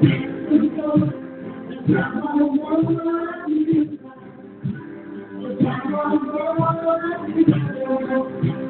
Thank you.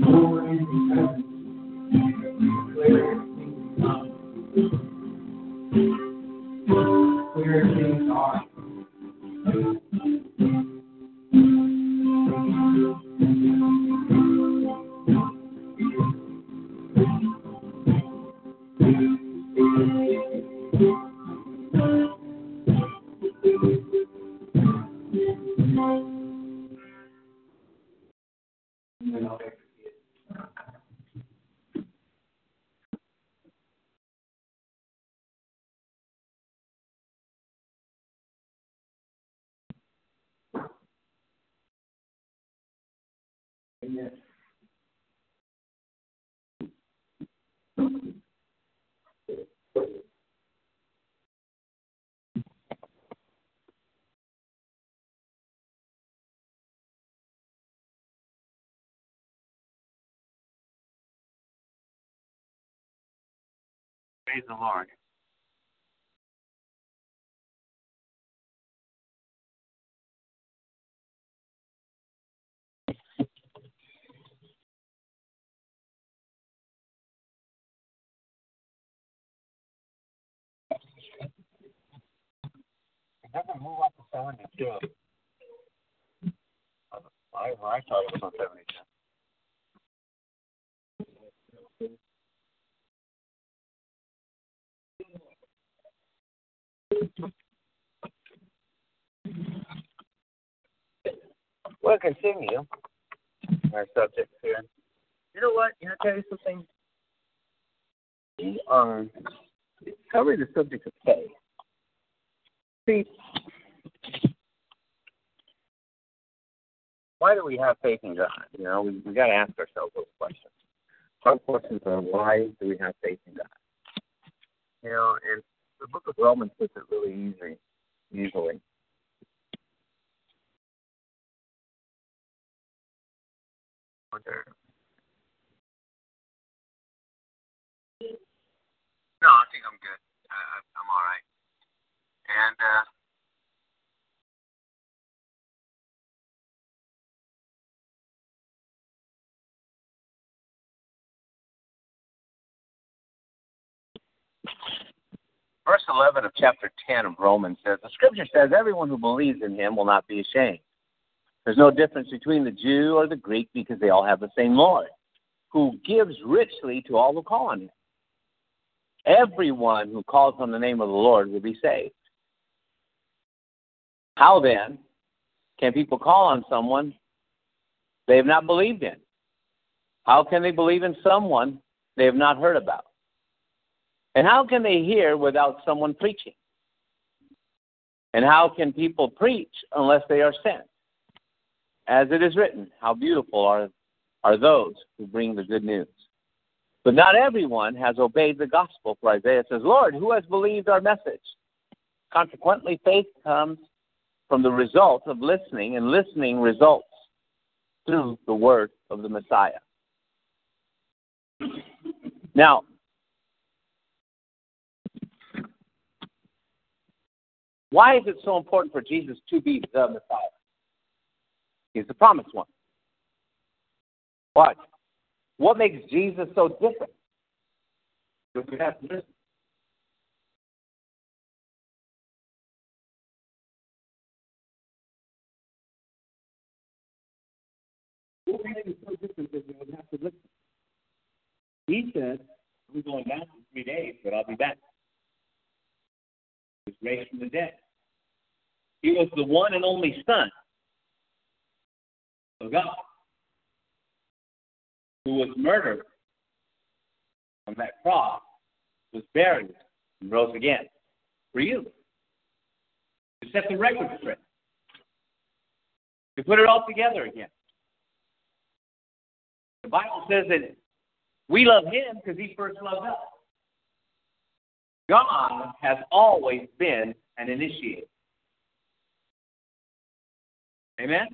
Lord Praise the Lord. It doesn't move up to 72. I, I thought it was on 72. We'll continue our subject here. You know what? You know, tell you something. We are covering the subject of faith. See, why do we have faith in God? You know, we we got to ask ourselves those questions. Our questions are why do we have faith in God? You know, and the book of Romans puts it really easy, easily. Wonder. No, I think I'm good. I- I'm all right. And uh, verse 11 of chapter 10 of Romans says, The scripture says, Everyone who believes in him will not be ashamed. There's no difference between the Jew or the Greek because they all have the same Lord, who gives richly to all who call on him. Everyone who calls on the name of the Lord will be saved. How then can people call on someone they have not believed in? How can they believe in someone they have not heard about? And how can they hear without someone preaching? And how can people preach unless they are sent? As it is written, how beautiful are, are those who bring the good news. But not everyone has obeyed the gospel, for Isaiah says, Lord, who has believed our message? Consequently, faith comes from the result of listening, and listening results through the word of the Messiah. Now, why is it so important for Jesus to be the Messiah? He's the promised one. What? What makes Jesus so different? We have to listen. What so different would have to listen. He said, I'm going down for three days, but I'll be back. Raised from the dead. He was the one and only Son of God who was murdered on that cross, was buried, and rose again for you. To set the record straight. To put it all together again. The Bible says that we love him because he first loved us. God has always been an initiator. Amen?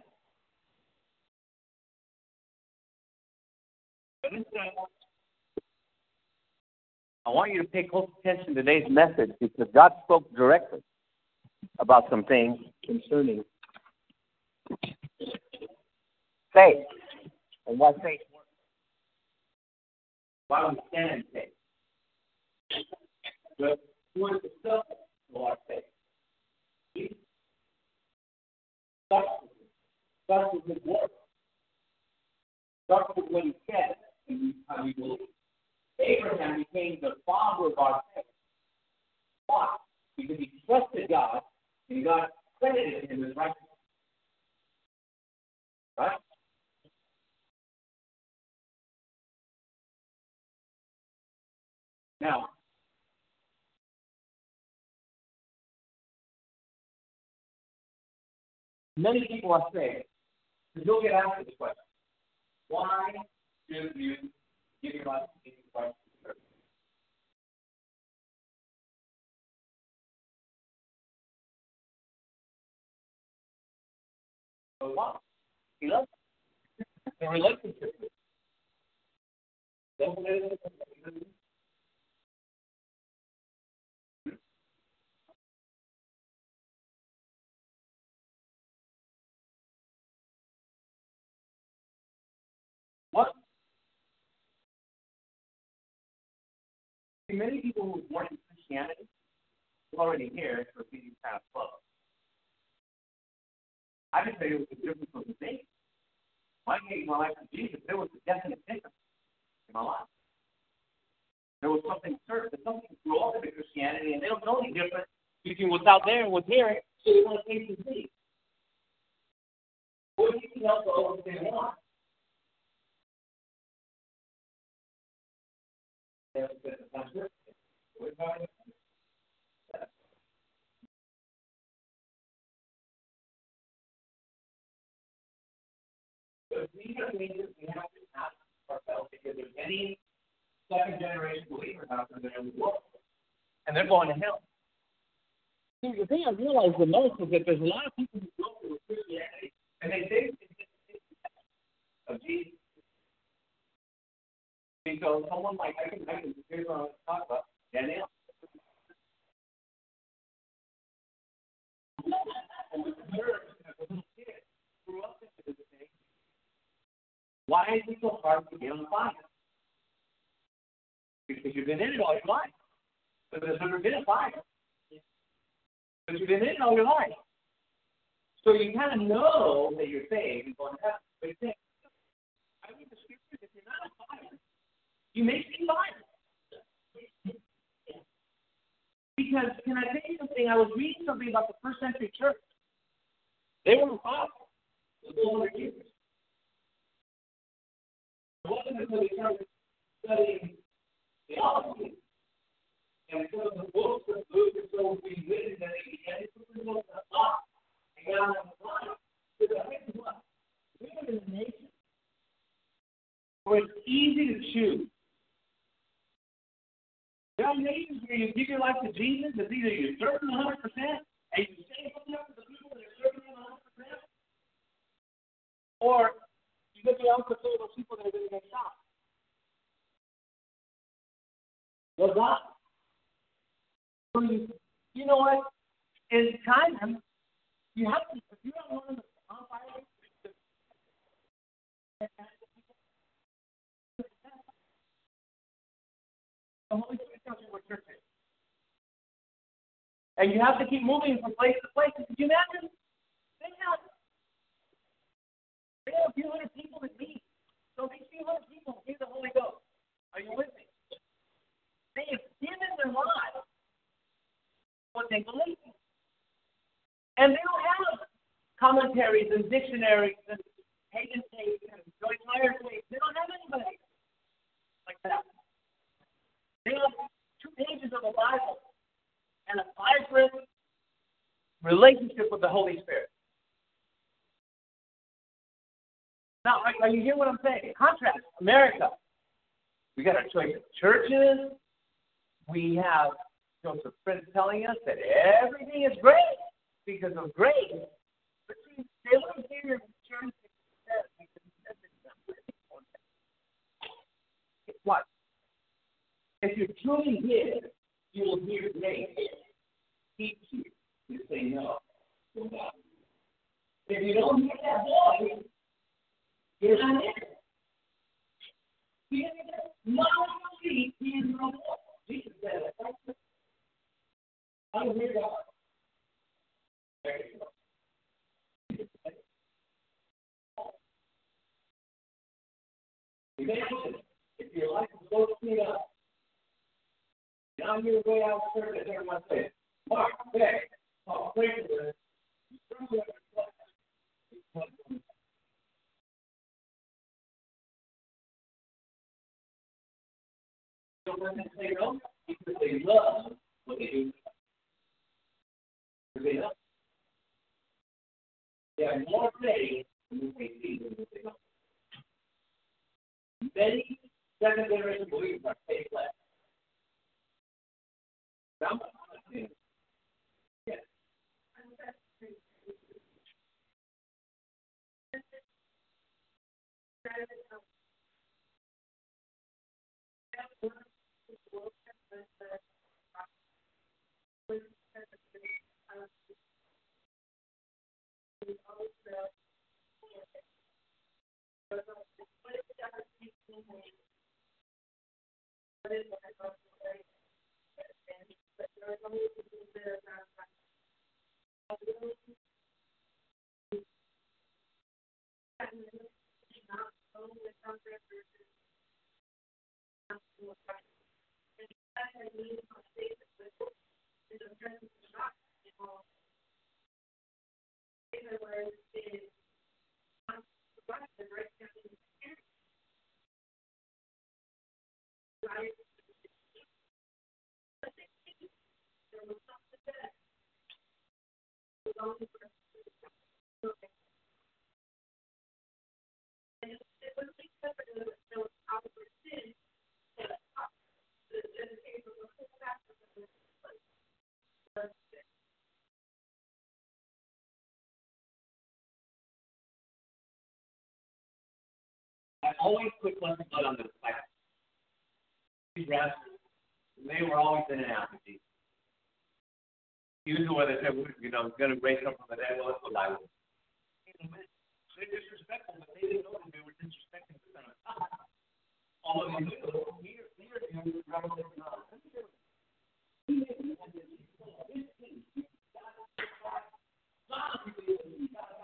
I want you to pay close attention to today's message because God spoke directly about some things concerning faith and why faith works. Why we stand in faith. The word. Starts what he said and we. Abraham became the father of our faith. Why? Because he trusted God and God credited him as righteous. Right? Now, many people are saying, because you'll get asked this question, why do you give your life to Jesus Christ? Why? He loves. The relationship. Many people who were born in Christianity are already here for these kind of love. I can tell you what the difference was with me. When I gave my life to Jesus, there was a definite difference in my life. There was something certain, something grew up into Christianity, and they don't know any difference between what's out there and what's here, so they want to taste and see. What do you think else they want. Have to we have to ask ourselves because there's any second generation believers out there in the world. And they're going to hell. See, the thing I realized the most is that there's a lot of people who go through Christianity and they say of Jesus. So someone like I can I can here's what I'm talk about Daniel. Why is it so hard to get on fire? Because you've been in it all your life. But there's never been a fire. But you've been in it all your life. So you kind of know that you're saved and going to heaven. But you think, I read the scriptures, if you're not on fire, you may see fire. Because can I tell you something? I was reading something about the first century church. They were on fire for 400 years. It wasn't until they started studying theology and some of the books that and so being written that they began to put them on the block and got on the block. Because I think what? We live in a nation where it's easy to choose. Are nations where you give your life to Jesus, it's either you serve him 100% and you hooked up to the people that are serving him 100%, or you the opposite of those people that are going to get shot. God. So you, know what? In time, you have to, if you don't want to on fire, the Holy Spirit tells you what church is. And you have to keep moving from place to place. Could you imagine? They have, they have a few hundred people that meet. So these few hundred people need the Holy Ghost. Are you with me? They have given their lives what they believe. And they don't have commentaries and dictionaries and Hagin tapes and Joyce Meyer tapes. They don't have anybody like that. They have two pages of the Bible and a vibrant relationship with the Holy Spirit. Now, are, you hearing what I'm saying? Contrast America. We got our choice of churches. We have Joseph Prince telling us that everything is great because of grace. But see, they don't hear church what? If you're truly His, you will hear grace teach you to say no. If you don't hear that voice, you're not in it. He is no voice. Jesus said it. I don't hear God. There you if your life is so clean up. And on your way out of service, everyone says, Mark, Beck, for this. Don't let them say no because they love what they do. They love. They have more faith than they see than they know. Many second generation believers are faith less. Yes. always put Clemson blood on the pipes. these wrestlers. And they were always in an apathy. He was the one that said, you know, going to raise up from the dead. Well, that's what I was. They're disrespectful, but they didn't know that they were disrespecting the Son of God. All of these people, Peter, Peter, and Revelation 9. God, God, God, God, God, God, God, God,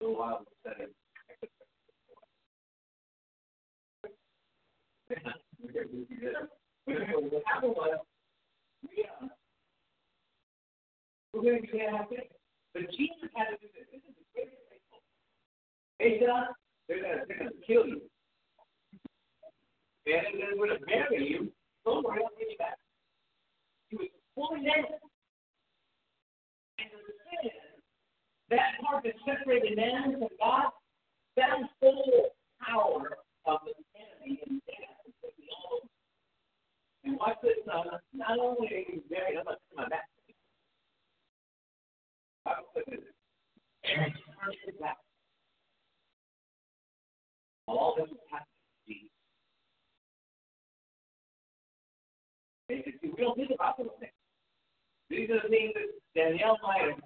Wow. the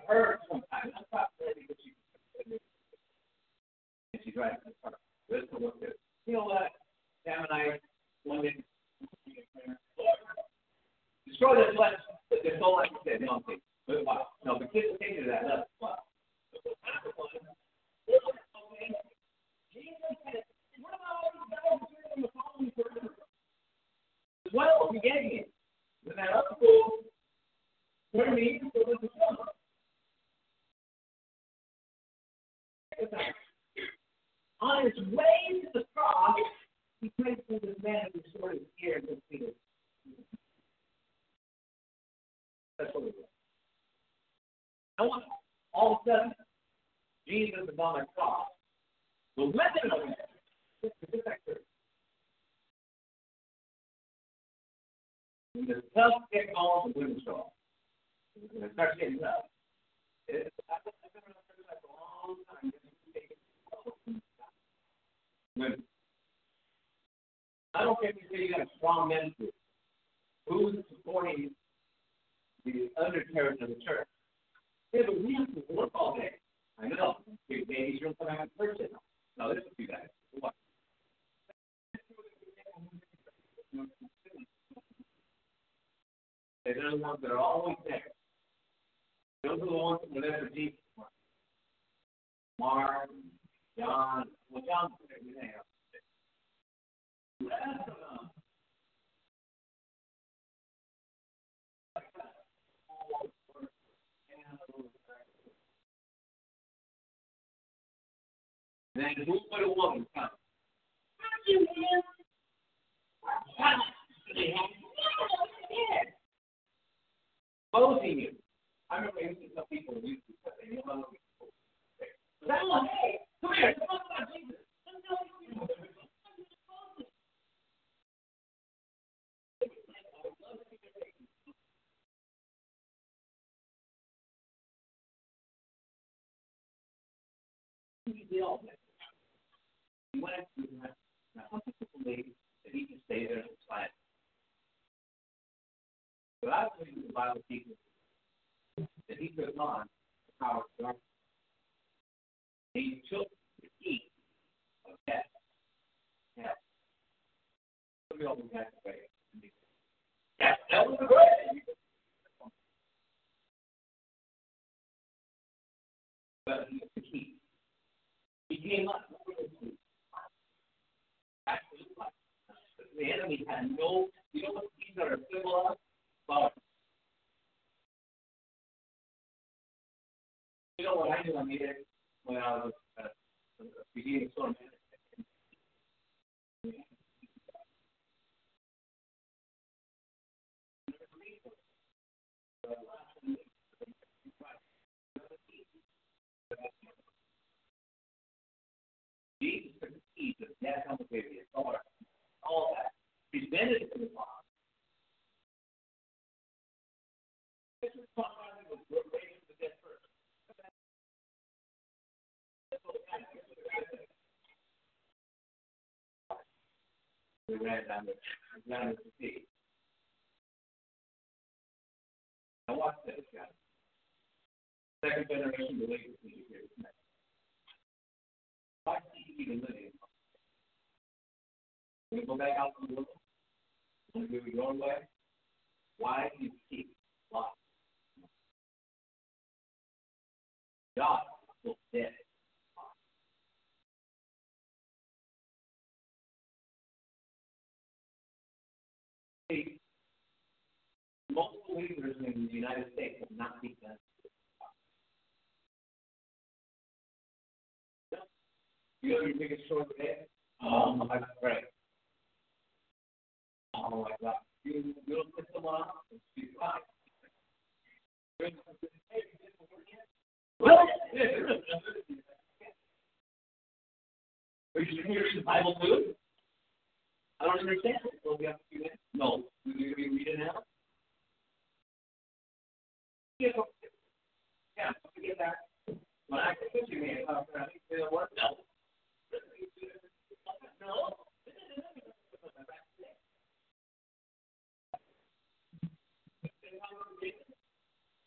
Then who would woman come? You. I remember used to that one, hey, come here. Yeah he went to him I want you believe that he can stay there and fight. But I believe the Bible teaches that he took on the power of darkness. He took the key of death. Yeah. Some of all will. That, was the. But he took the. He came up. The enemy had no, you know what these are a symbol of? You know what I knew I needed when I was uh, beginning storm Jesus took the keys of death, hell, and baby, all that, all that, presented to the Father. This is Father was raised the dead first. We ran down the down the sea. Now watch this, guys. Second generation believers to hear this message. Why do you even live in? When we go back out to the world, when we go away, why do you keep life? God will dead. Most believers in the United States have not begun. You know your biggest of debt? Oh, my right. My You don't? Are you reading your Bible too? I don't understand. Well, we have to that. No. To be reading now. Yeah. Yeah. That. When I can put you in, I think it'll work. No. No.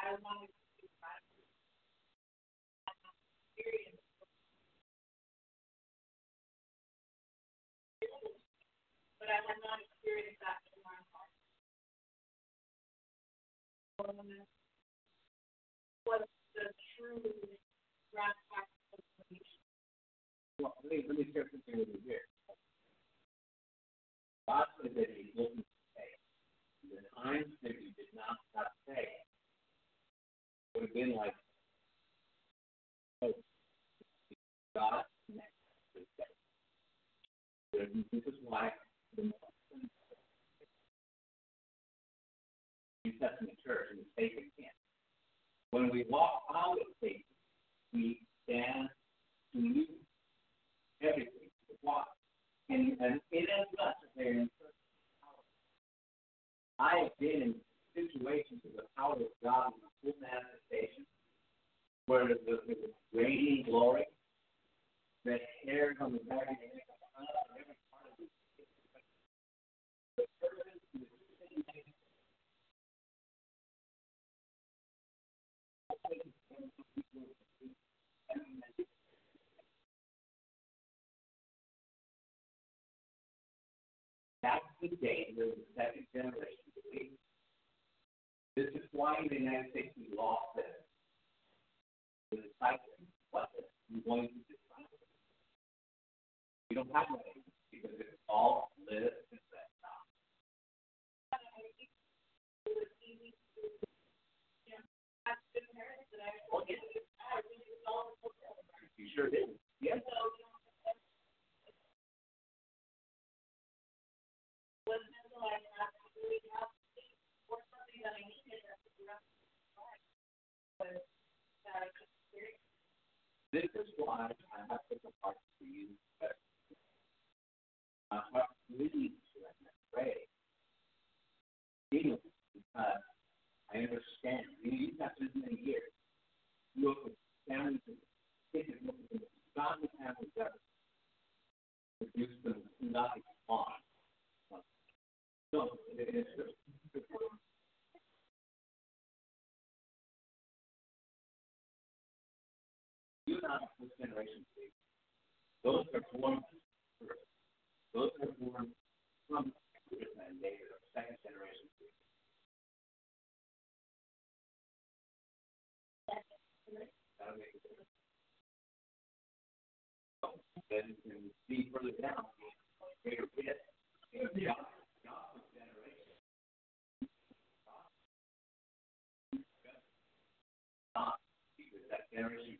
get anything. Because what? No. Well, let me, let me share something with you here. God said that looking to pay. The times that you did not not pay would have been like, oh, God This is why the New Testament church and the Satan camp. When we walk out of Satan, we stand to lose everything. Why? And, and it is necessary. I have been in situations of the power of God in full manifestation, where the, the, the radiant glory, the hairs on the back of the neck, every part of. The That's the danger of the second generation. This is why in the United States we lost this. The discipling, what we going to disciple. We don't have that because it's all live and set now. You sure did. This is why I have such a you. My heart I pray. Because I understand. You you've got this many years. You look families that produce them. No, it is just. You're not this generation. Those are born. Those are born from and David are second generation. That'll make a difference. Then you can see further down, greater because generation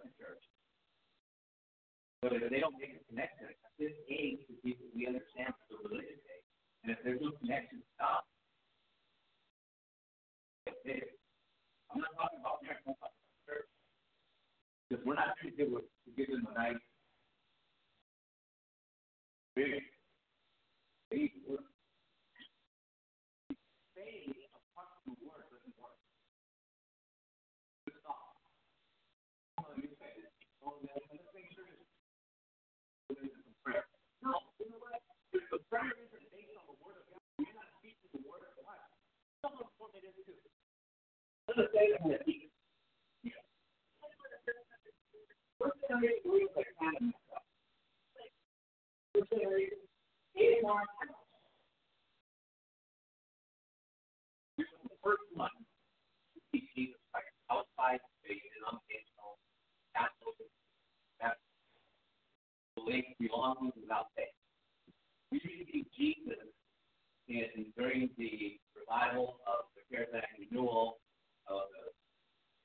But if they don't make a connection at this age, the people we understand the religious age, and if there's no connection, stop. I'm not talking about parents, I'm talking about church. Because we're not trying to give, to give them a nice big word. Say apart from the word doesn't work. It's not. Oh, you say it. Oh, let's make sure it's prayer. No, you know what? If the prayer isn't based on the word of God, you're not speaking the word of God. Someone told me this too. Let's say that First generation believes like kind of First generation, eight more The first one, see Jesus Christ outside faith and unconditional, absolute, that belief belonging without faith. We see Jesus in during the revival of the charismatic renewal of the,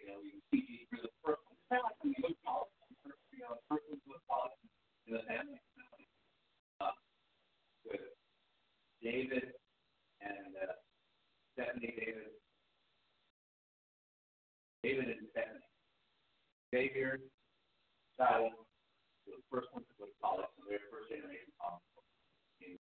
you know, you see Jesus for the first one. It's kind of like when you look college, you know, the person who was college in the family, uh, with David and uh, Stephanie David, David and Stephanie, Xavier, Silas, the first one to go to college, the very first generation college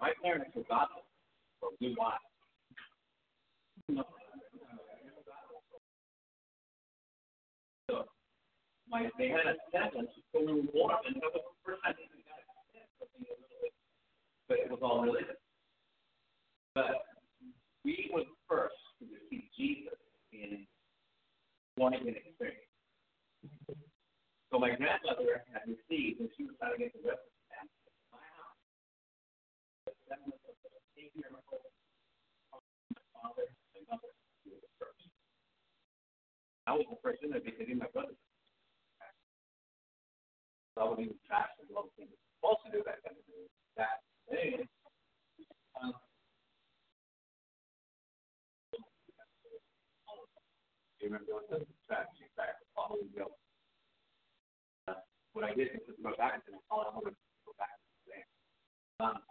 My parents were godless for blue eyes. So, my they had a sentence, so we were warm, and that was the first time we got it. But it was all religious. But we were the first to receive Jesus in born again experience. So my grandmother had received, and she was trying to get the rest the family in my house. The seven of us, eight year old, my father, my mother, we were the first. I was the in there because my brother. So I would even trash the little things. Supposed to do that kind of thing. That. Anyway. Um, you remember what the strategy back following? Uh, what I did was go back and all I wanted to go back to the. Um,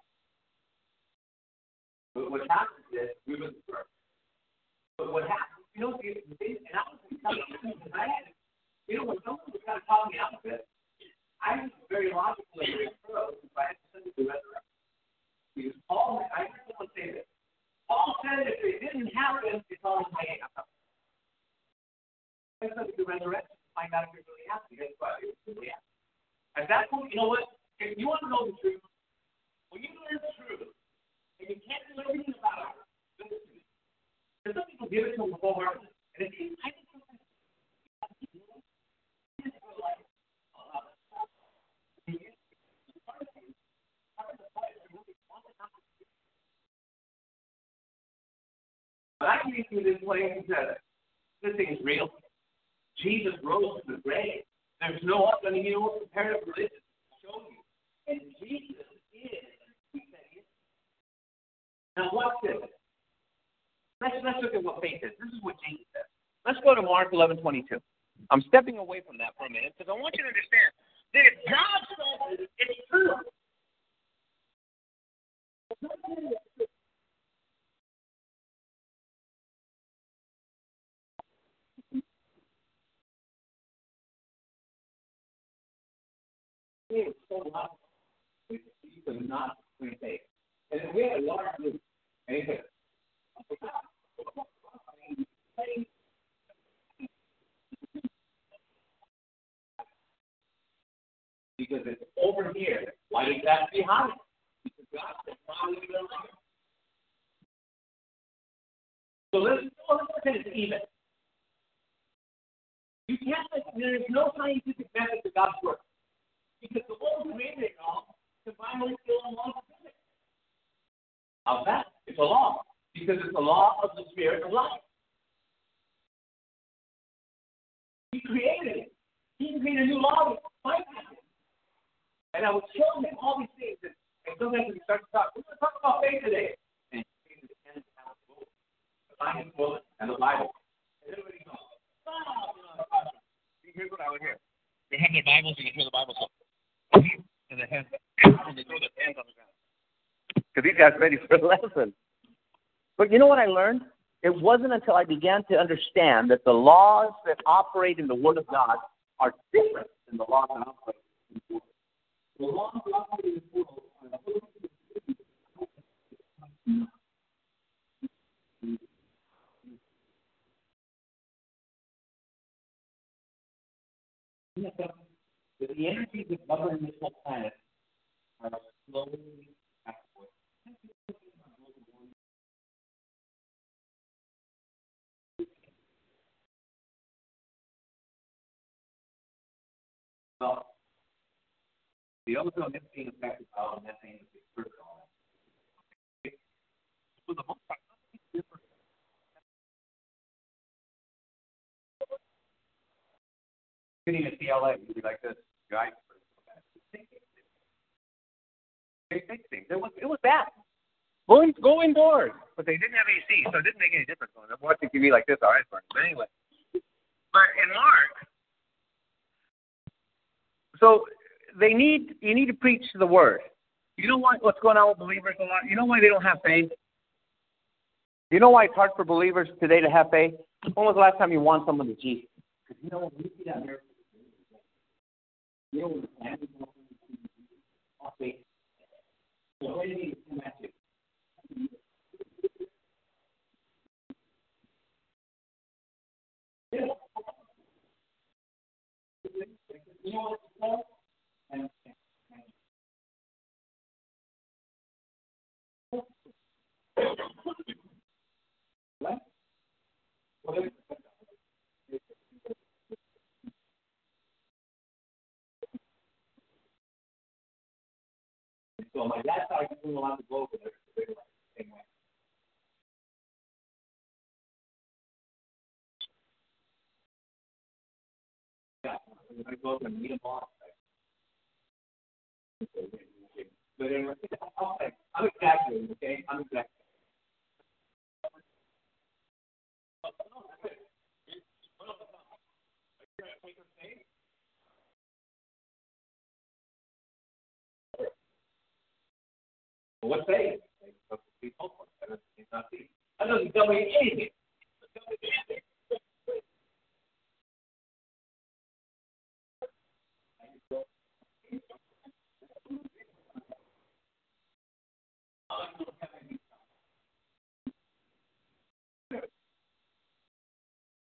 but what happens is we were the first. But what happens, you know, the, and I was telling you, I had, you know, when someone was kind of calling me out of it, I was very logical and very thorough if I had to send it to resurrection. Because Paul, I heard someone say this. Paul said if it didn't happen, it's all in my hands. I said to resurrection to find out if it really happened. Guess what? It really happened. At that point, you know what? If you want to know the truth, when you learn the truth, and you can't do anything about it, to. Because some people give it to them wholeheartedly. And you, I think sometimes like, but I came to this place and this thing is real. Jesus rose from the grave. There's no other, you know, comparative religion to show you. And Jesus is, he said he is. Now watch this. Let's, let's look at what faith is. This is what Jesus says. Let's go to Mark 11, 22. I'm stepping away from that for a minute because I want you to understand that if God says it, it's true. Is so. And we a because it's over here. Why is that behind? Because God said, "Follow your life." So let's let's pretend it's even. You can't. There is no scientific method to God's work because the one who created it all divinely still and law of physics. How's that? It's a law because it's the law of the spirit of life. He created it. He can create a new law with my and I would show him all these things. And, sometimes we start to talk, we're going to talk about faith today. And he the ten pounds of gold, the Bible bullet, and the Bible. And everybody goes, oh, here's what I would hear. They have their Bibles, and you hear the Bible so, and the hands, and they throw their hands on the ground. Because these guys are ready for a lesson. But you know what I learned? It wasn't until I began to understand that the laws that operate in the Word of God are different than the laws that operate in the Word. The laws that operate in the world are that the energies that govern this whole planet are slowly Well, the ozone is being affected by all methane is critical. For the most part, nothing different. Sitting at CLA, you'd be like this, guy. They fix things. It was it was bad. Go in, go indoors, but they didn't have AC, so it didn't make any difference. I'm watching TV like this, all right, but anyway. But in Mark, so they need you need to preach the word. You know why what's going on with believers a lot? You know why they don't have faith? You know why it's hard for believers today to have faith? When was the last time you won someone to Jesus? You know when you see that miracle, what? You know what So my dad thought I was allowed to go there. so they were I'm gonna go over and meet him off. But anyway, I'll say, I'm exaggerating, okay? I'm exaggerating. What's faith? That doesn't tell me anything.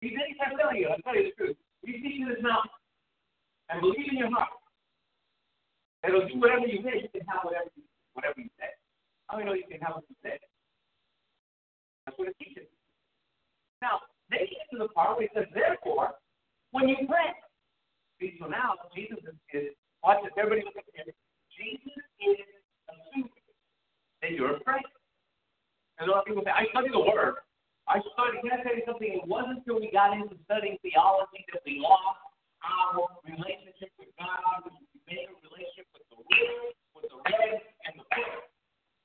He didn't tell you, I'll tell you the truth. You speak to this mountain and believe in your heart. It'll do whatever you say, you can have whatever you, whatever you say. How you know you can have what you say? That's what it teaches. Now, they get to the part where it says, therefore, when you pray. See, so now Jesus is, is watch this, everybody look at him. Jesus is assuming that you're afraid. And a lot of people say, I study the word. I studied, can I tell you something? It wasn't until we got into studying theology that we lost our relationship with God. We made a relationship with the Word, with the Red, and the Word.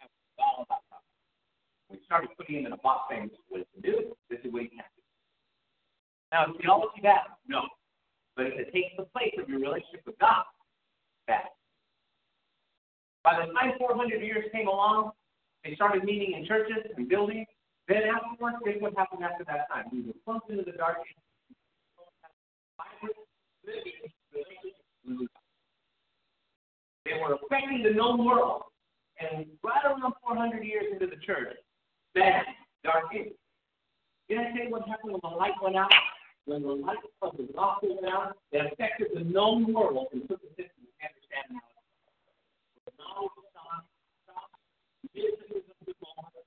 And we all about God. We started putting him in a box saying, this is what to do. This is what you to do. Now, is theology bad? No. But it takes the place of your relationship with God, bad. By the time 400 years came along, they started meeting in churches and buildings. Then afterwards, guess what happened after that time? We were plunked into the dark. They were affecting the known world. And right around 400 years into the church, bad, dark ages. Did I say what happened when the light went out? When the light of the gospel went out, it affected the known world and took the system to understand how it was. The knowledge of God, God, mysticism took over.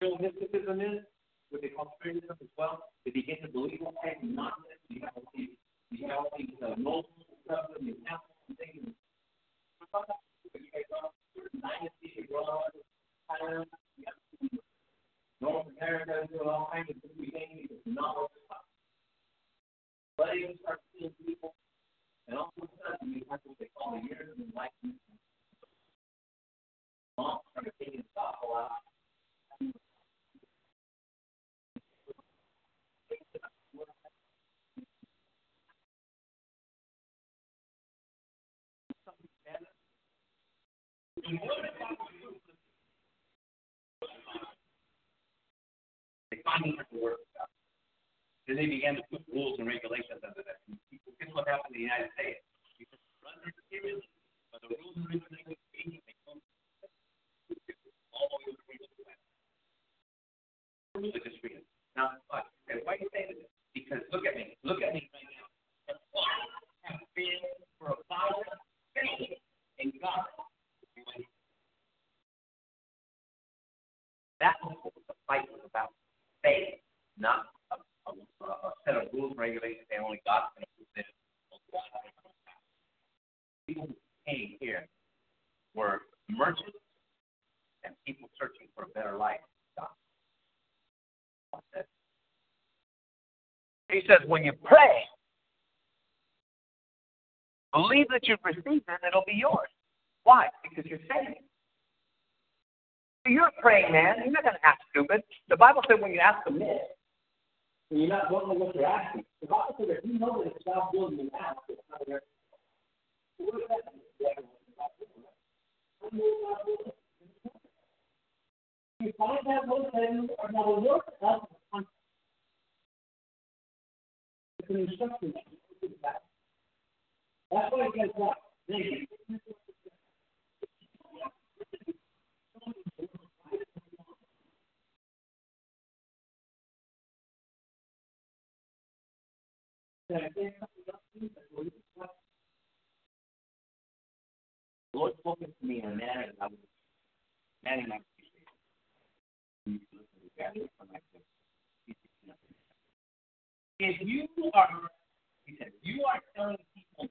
You mysticism is? What they call as well. They begin to believe kinds of nonsense. You have all these, you have all these uh, noble stuff and you have some things. Dynasty, Iran, China, North America, doing all kinds of goofy things. It's not what it's about. But you start seeing people, and all of a sudden you have what they call a years of enlightenment. Mom started taking the gospel out. They finally had to work it out. Then they began to put rules and regulations under that. And people, guess what happened in the United States? People were under tyranny, but the rules and regulations changed. They come all over the world. Religious freedom. Now, what? And why are you saying this? Because look at me. Look at me right now. The fight has been for a thousand faith in God. That was what the fight was about. Faith, not a, a, a set of rules and regulations saying only God can approve this. People came here were merchants and people searching for a better life. He says, when you pray, believe that you've received it and it'll be yours. Why? Because you're saying it. You're a praying man. You're not going to ask stupid. The Bible said when you ask a myth, and you're not don't what you're asking. The Bible said if you know that it's God's will you ask, it's not there. What does that mean? You find that those things are not a work of It's an instruction. That's why it gets what? The Lord spoke to me in a manner that I was manning my If you are, he said, you are telling people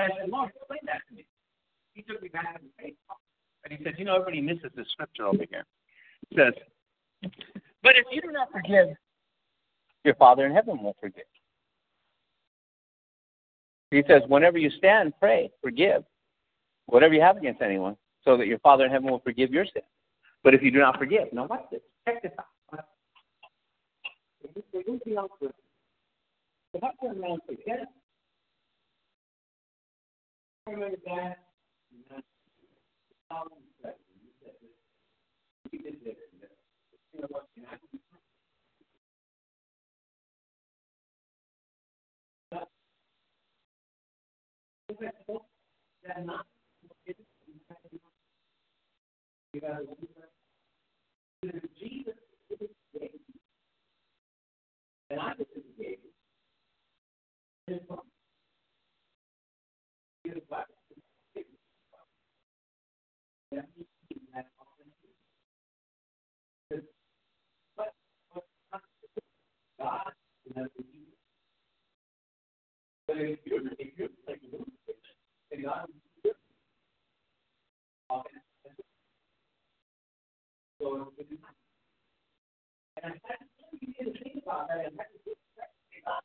And I said, Lord, explain that to me. He took me back to the faith. And he said, You know, everybody misses this scripture over here. It says, But if you do not forgive, your Father in heaven will forgive. He says, Whenever you stand, pray, forgive whatever you have against anyone, so that your Father in heaven will forgive your sin. But if you do not forgive, now watch this. Check this out. If I turn around and forget, remember that. You? That not Jesus and I was gave. God has but if you're if you're like and God I need to think about that and I back to my community not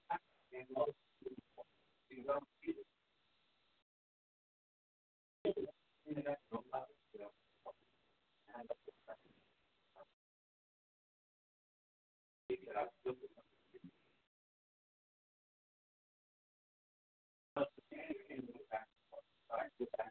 you're only and most you don't see it.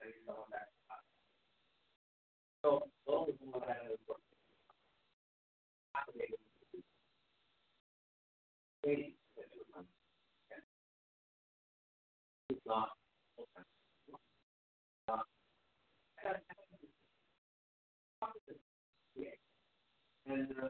Had it work. It's. And uh,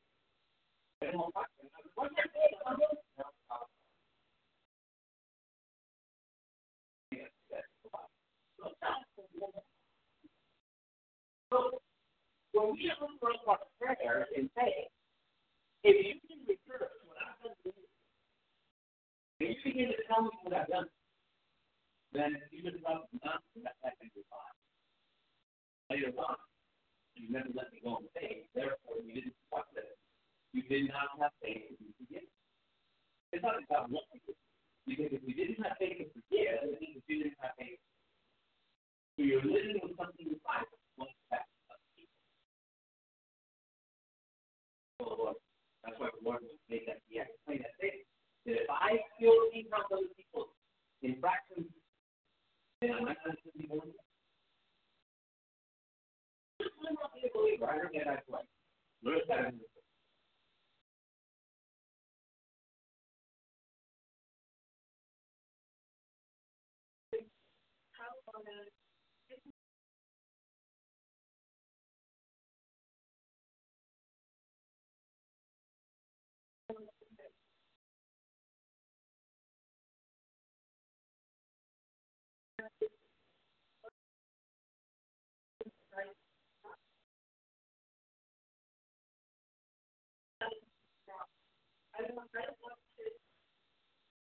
Later on, you can what I've done, if you what I've done, then not have to be fine. You never let me go in faith, therefore you didn't trust it. You did not have faith to forgive. It's not about what you did. Because if you didn't have faith to forgive, it means you didn't have faith. So you're living with something inside what's that? So Lord, that's why the Lord make that yeah, explain that thing. That if I still keep on other people's infractions, then I'm not going to be more. I'm not a believer. I understand that way. Learn that in the I don't want to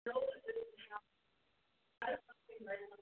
know that this is happening. I don't want to be right now.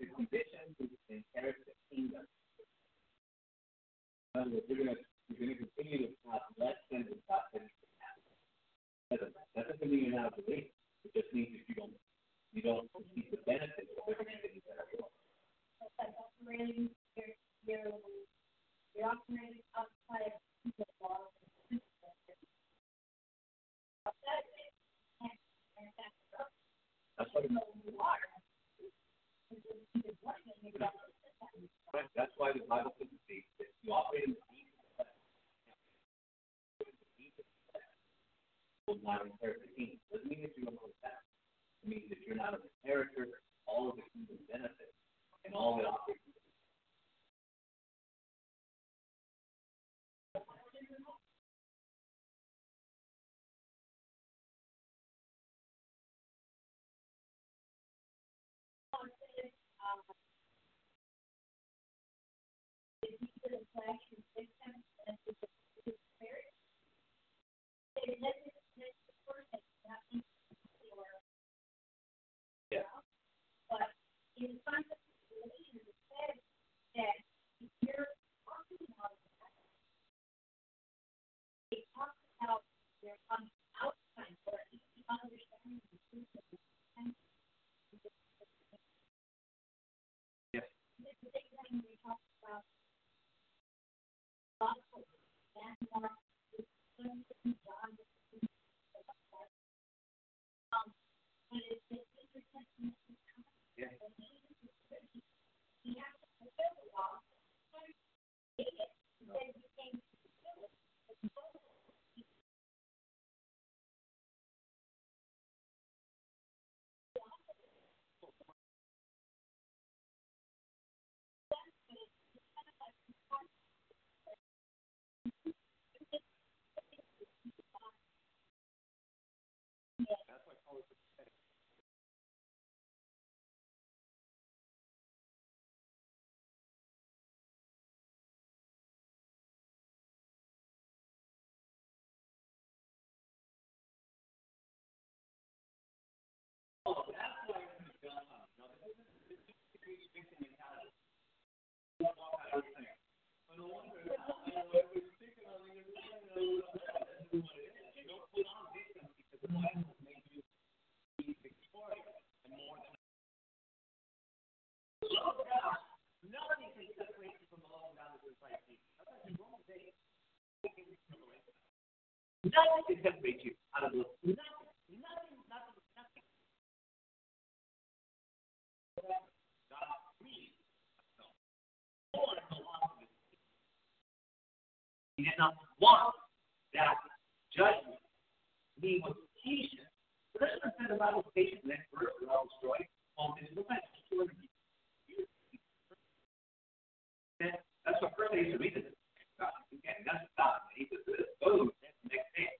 the condition is to inherit the kingdom. In other words, you're gonna you're gonna continue to have less than the top you can have. That doesn't, mean you're not a believer. It just means that you don't you don't keep the benefits of everything that are yours. That's what it That's why the Bible says that you operate in the deep of the deep of the will not inherit that you don't. It means that you're not an all of the kingdom benefits and all the operations. separate you out of those. He did not want that judgment. He was patient. So that's what the patient that verse that I'll destroy all physical things. That's what first they. God, you can't, that's the next.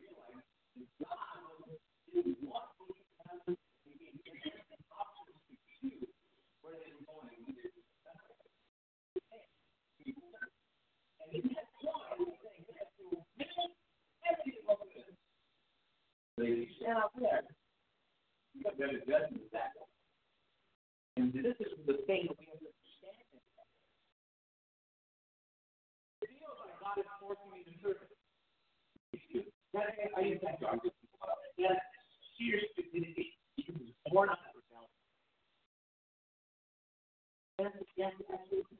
Thank you.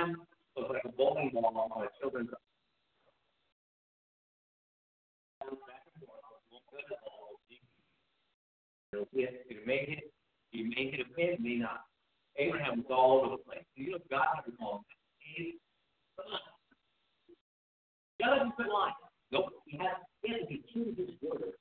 end of like a bowling ball on my children's. You make it, you make it a pin, may not. Abraham was all over the place. You know, God had to on. him. God hasn't been lying. Nope, he has. To be true to his word.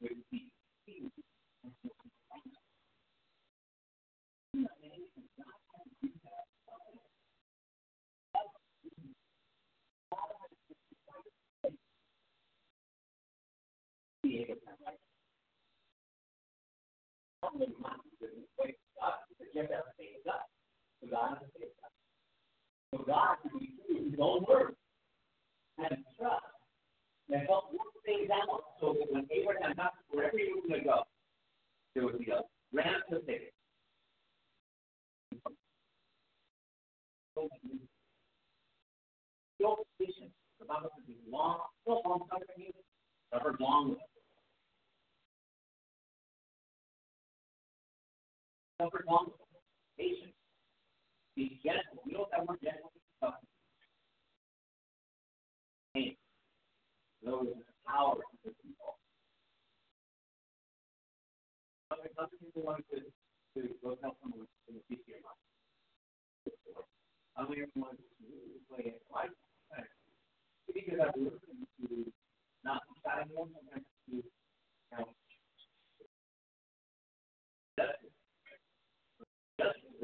So God can His own word and trust and help work things out so that when Abraham got wherever he to go, there would be a ram to save. Your patience, the Bible long, is long, so long suffering, suffered long. covered long patients. The gentleman, we know that word gentleman is pain. There is power to the people. Other, other people wanted to, to go tell someone to the future life. I'm wanted to play it life. Because I've listened to not just out of one, sometimes to, you know,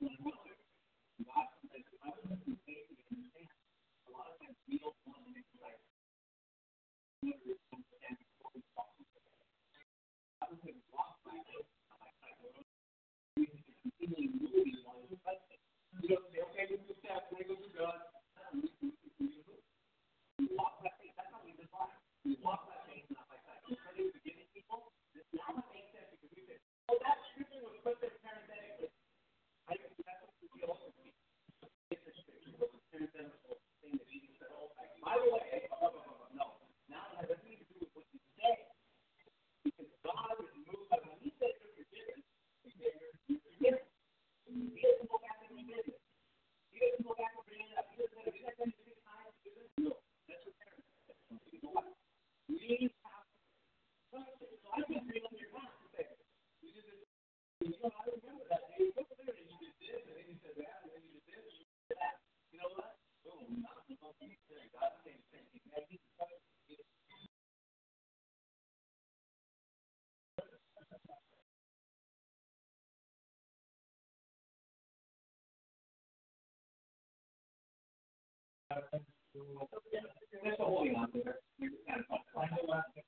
your sign guy.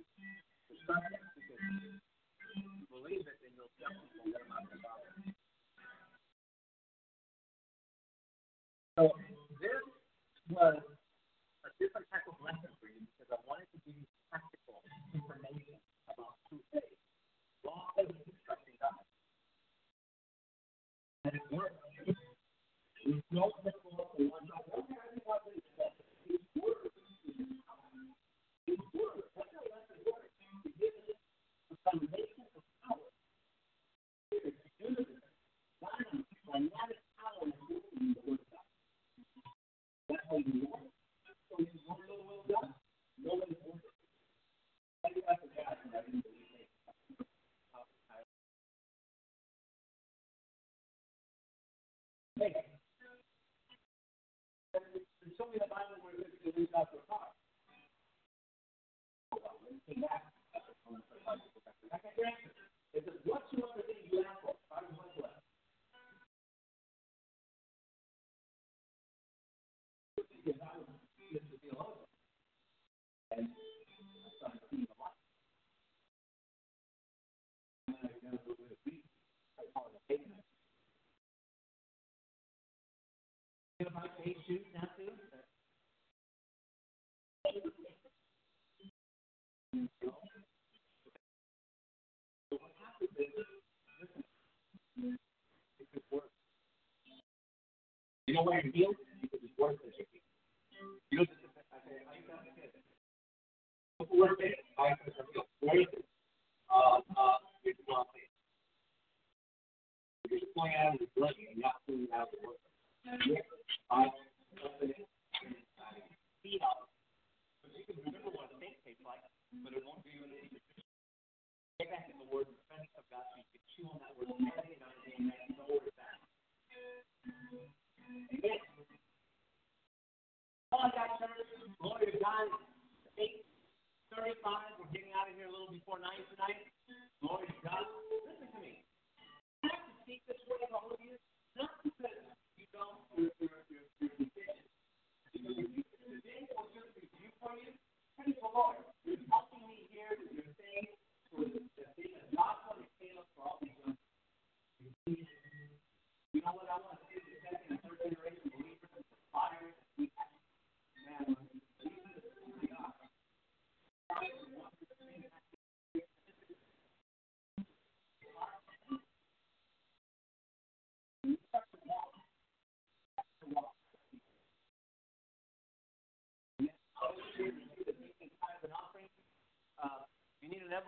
You know why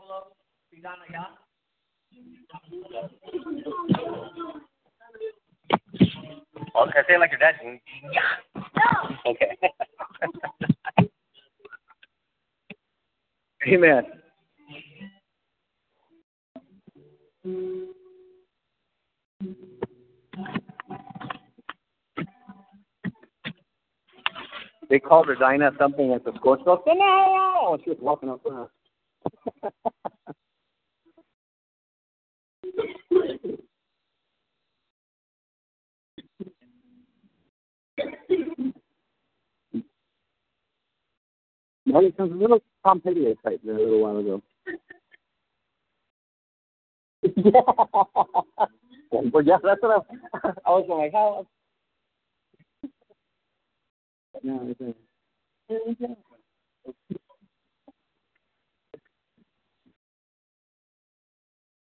Oh, you need an envelope? Pidana ya? Okay, say it like your dad. Yeah. Okay. Amen. They called her Dinah something at the school. She goes, "No!" when she was walking up front. Well, it sounds a little Tom Petty type there a little while ago. yeah. well, yeah, that's what I, I was like, how? No, it's a,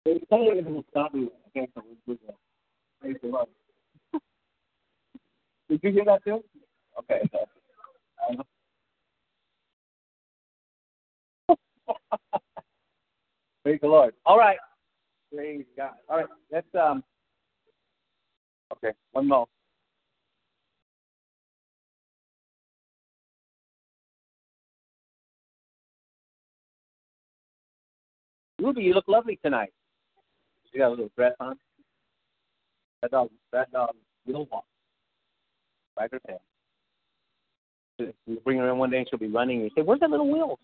It's kind of going to stop me. I can't come with. Praise the Lord. Did you hear that too? Okay. Praise the Lord. All right. Praise God. All right. Let's um. Okay. One more. Ruby, you look lovely tonight. You got a little dress on. That dog. That dog will walk. Right her tail. You bring her in one day and she'll be running. And you say, "Where's that little wheel?"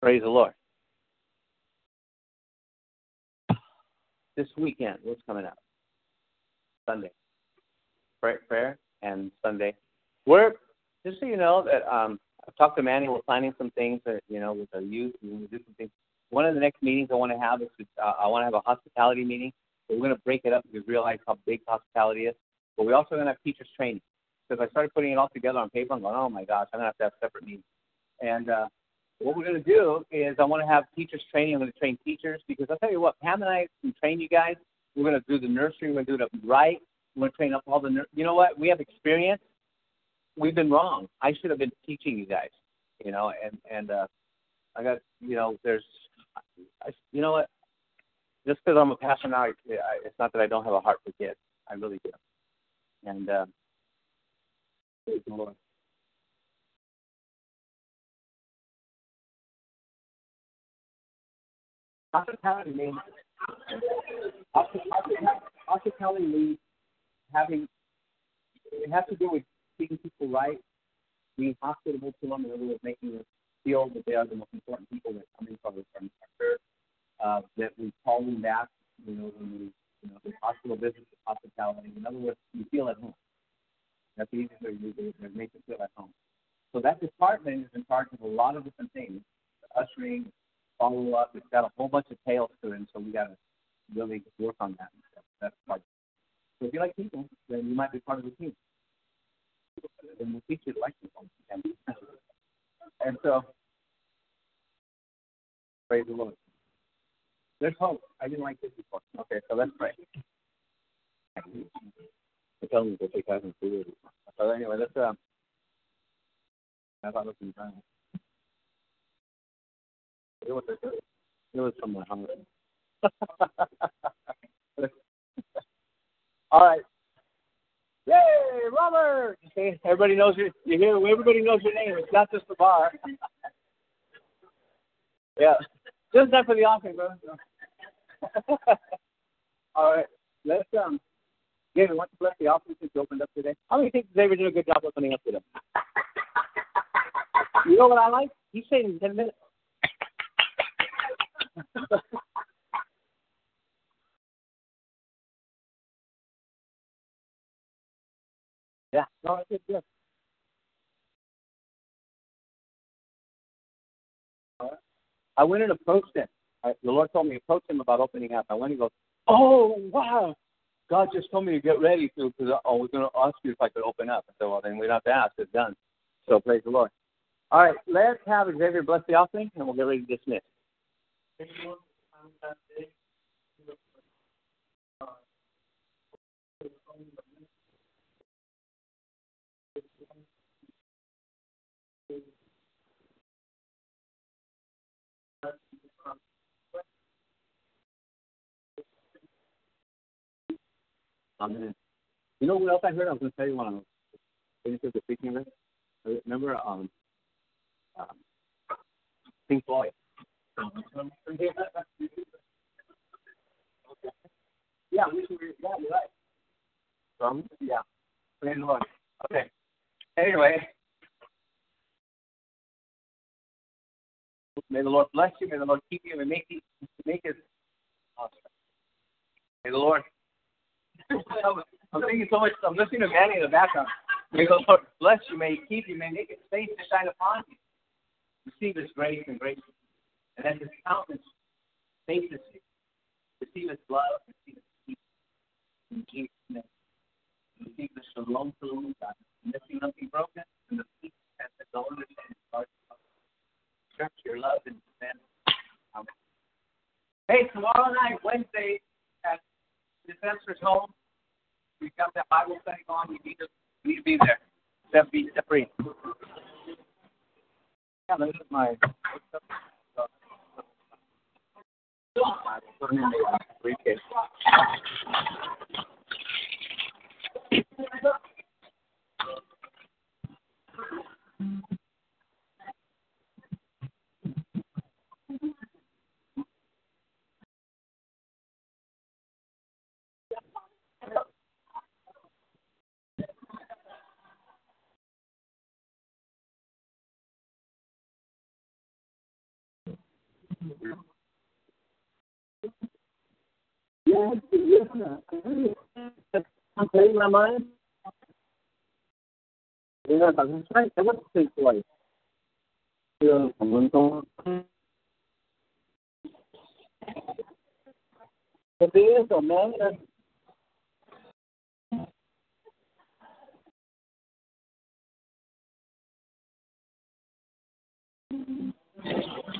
Praise the Lord. This weekend, what's coming up? Sunday. Prayer, prayer and Sunday. We're just so you know that um, I've talked to Manny. We're planning some things that you know with our youth. We're going to do some things. One of the next meetings I want to have is uh, I want to have a hospitality meeting. But We're going to break it up because we realize how big hospitality is. But we're also going to have teachers training because I started putting it all together on paper. I'm going, oh my gosh, I'm going to have to have separate meetings. And uh, what we're going to do is I want to have teachers training. I'm going to train teachers because I'll tell you what, Pam and I can train you guys. We're going to do the nursery. We're going to do it right. We're going to train up all the. You know what? We have experience. We've been wrong. I should have been teaching you guys. You know, and and uh, I got you know there's, I, you know what? Just because I'm a pastor now, it's not that I don't have a heart for kids. I really do. And uh. Hospitality means hospitality means having it has to do with treating people right, being hospitable to them, in other words, making them feel that they are the most important people that come into our, our church, uh, that we call them back, you know, when we, you know, the hospital business is hospitality. In other words, you feel at home. That's the easiest way to do it, is make them feel at home. So that department is in charge of a lot of different things, ushering, follow up. It's got a whole bunch of tails to it, and so we got to really work on that. That's part. So if you like people, then you might be part of the team. And we'll teach you to like people. And so, praise the Lord. There's hope. I didn't like this before. Okay, so let's pray. They tell me that they haven't food. So anyway, let's um. I thought it was. It was it was from my hunger. All right. Yay, Robert! See, everybody knows your you hear everybody knows your name. It's not just the bar. yeah. Just that for the offering, bro. All right. Let's um David, want to bless the offering since you opened up today? How many think David did a good job opening up today? You know what I like? He's saying in ten minutes. yeah, no, I did. I went and approached him. I, the Lord told me to approach him about opening up. I went and goes, "Oh wow, God just told me to get ready to because I was going to ask you if I could open up." I said, "Well, then we don't have to ask. It's done." So praise the Lord. All right, let's have Xavier bless the offering, and we'll get ready to dismiss. You know what else I heard? I was going to tell you when I was finishing the speaking of it. Remember, um, um, Pink Floyd. Yeah, should. Yeah, right. Um, yeah. Praise the Lord. Okay. Anyway, may the Lord bless you. May the Lord keep you. May make you make His. Awesome. May the Lord. I'm thinking so much. I'm listening to Manny in the background. May the Lord bless you. May He keep you. May make His face to shine upon you. Receive His grace and grace, and as His countenance faces you, receive His love, receive His peace, in Jesus' name. Receive the shalom, shalom, God. Nothing, nothing broken, and the peace that the in His heart. Stretch your love and defend. Amen. Hey, tomorrow night, Wednesday, at the Defensor's home, we've got that Bible study on. We need to, we need to be there. Step B, step three. Yeah, this is my. Put it in the briefcase. Yeah, I'm trường của mình tôi cái tiếng của nó Thank you.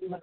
Hey, Cap.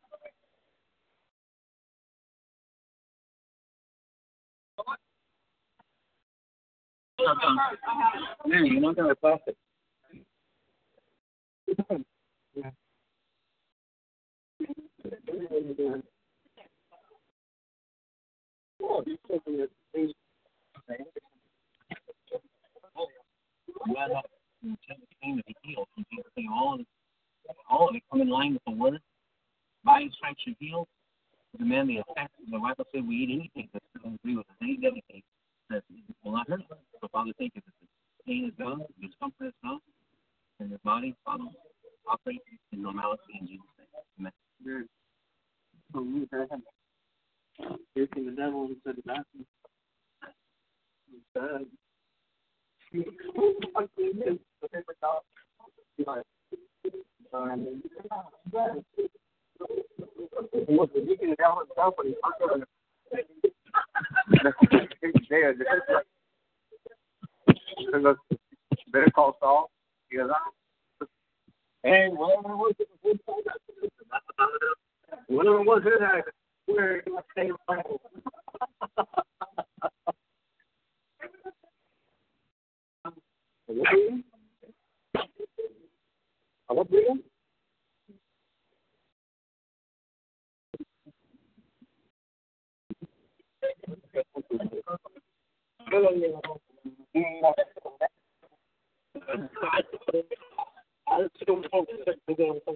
to Man, you know that plastic. all of it, all of it come in line with the word. By his healed. Demand the effect. The Bible said we eat anything that doesn't agree with us. Any anything not hurt. So Father, thank you that the pain is gone, the discomfort is gone, and your body, Father, operates in normality in Jesus' name. Amen. Facing the devil instead of that. Bad. Better call Saul. He goes, ah. Hey, whatever it was, it was whatever it was, it had where I stay What breeding? Oh 그게 한번